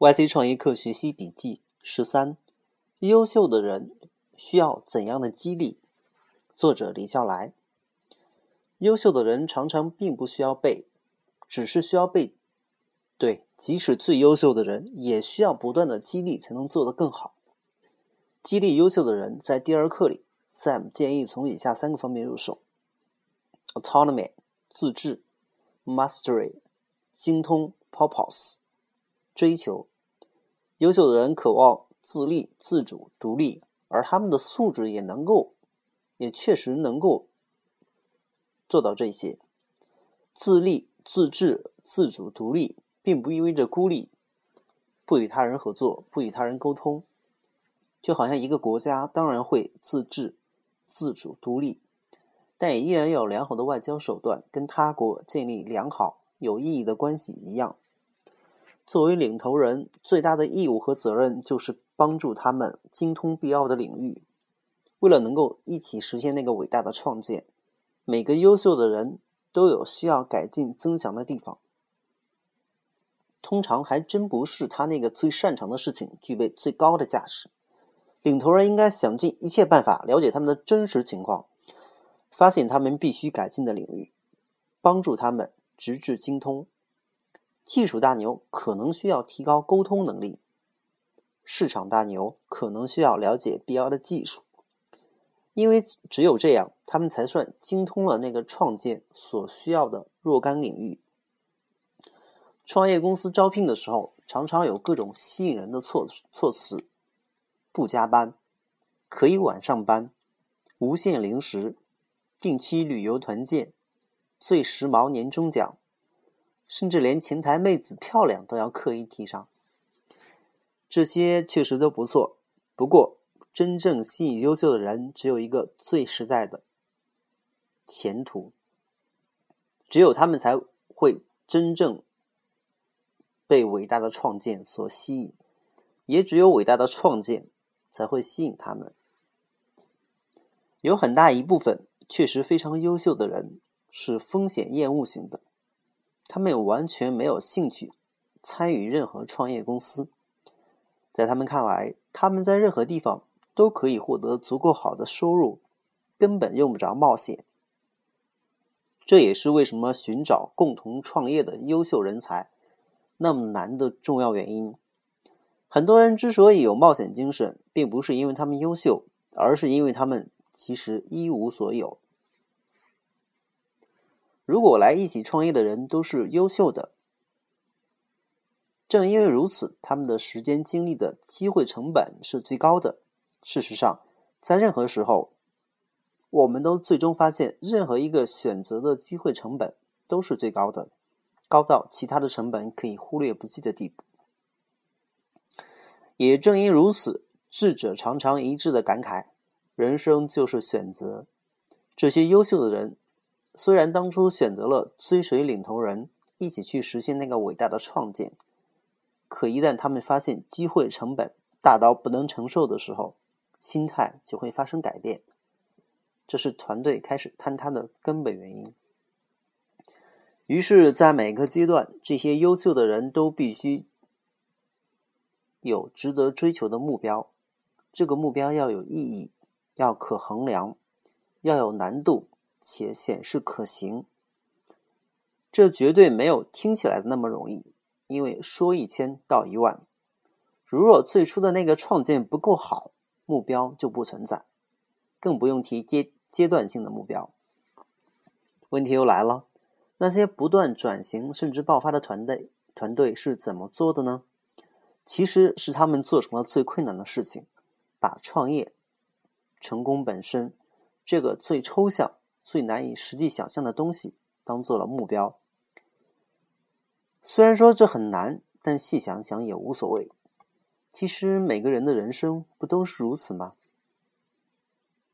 YC 创业课学习笔记十三：优秀的人需要怎样的激励？作者李笑来。优秀的人常常并不需要被，只是需要被。对，即使最优秀的人，也需要不断的激励才能做得更好。激励优秀的人，在第二课里，Sam 建议从以下三个方面入手：autonomy 自治，mastery 精通，purpose 追求。优秀的人渴望自立、自主、独立，而他们的素质也能够，也确实能够做到这些。自立、自治、自主、独立，并不意味着孤立，不与他人合作，不与他人沟通。就好像一个国家当然会自治、自主、独立，但也依然要有良好的外交手段，跟他国建立良好、有意义的关系一样。作为领头人，最大的义务和责任就是帮助他们精通必要的领域。为了能够一起实现那个伟大的创建，每个优秀的人都有需要改进增强的地方。通常还真不是他那个最擅长的事情具备最高的价值。领头人应该想尽一切办法了解他们的真实情况，发现他们必须改进的领域，帮助他们直至精通。技术大牛可能需要提高沟通能力，市场大牛可能需要了解必要的技术，因为只有这样，他们才算精通了那个创建所需要的若干领域。创业公司招聘的时候，常常有各种吸引人的措措辞：不加班、可以晚上班、无限零食、定期旅游团建、最时髦年终奖。甚至连前台妹子漂亮都要刻意提上，这些确实都不错。不过，真正吸引优秀的人，只有一个最实在的前途。只有他们才会真正被伟大的创建所吸引，也只有伟大的创建才会吸引他们。有很大一部分确实非常优秀的人是风险厌恶型的。他们完全没有兴趣参与任何创业公司，在他们看来，他们在任何地方都可以获得足够好的收入，根本用不着冒险。这也是为什么寻找共同创业的优秀人才那么难的重要原因。很多人之所以有冒险精神，并不是因为他们优秀，而是因为他们其实一无所有。如果来一起创业的人都是优秀的，正因为如此，他们的时间精力的机会成本是最高的。事实上，在任何时候，我们都最终发现，任何一个选择的机会成本都是最高的，高到其他的成本可以忽略不计的地步。也正因如此，智者常常一致的感慨：人生就是选择。这些优秀的人。虽然当初选择了追随领头人一起去实现那个伟大的创建，可一旦他们发现机会成本大到不能承受的时候，心态就会发生改变。这是团队开始坍塌的根本原因。于是，在每个阶段，这些优秀的人都必须有值得追求的目标。这个目标要有意义，要可衡量，要有难度。且显示可行，这绝对没有听起来的那么容易。因为说一千道一万，如若最初的那个创建不够好，目标就不存在，更不用提阶阶段性的目标。问题又来了：那些不断转型甚至爆发的团队，团队是怎么做的呢？其实是他们做成了最困难的事情，把创业成功本身这个最抽象。最难以实际想象的东西当做了目标。虽然说这很难，但细想想也无所谓。其实每个人的人生不都是如此吗？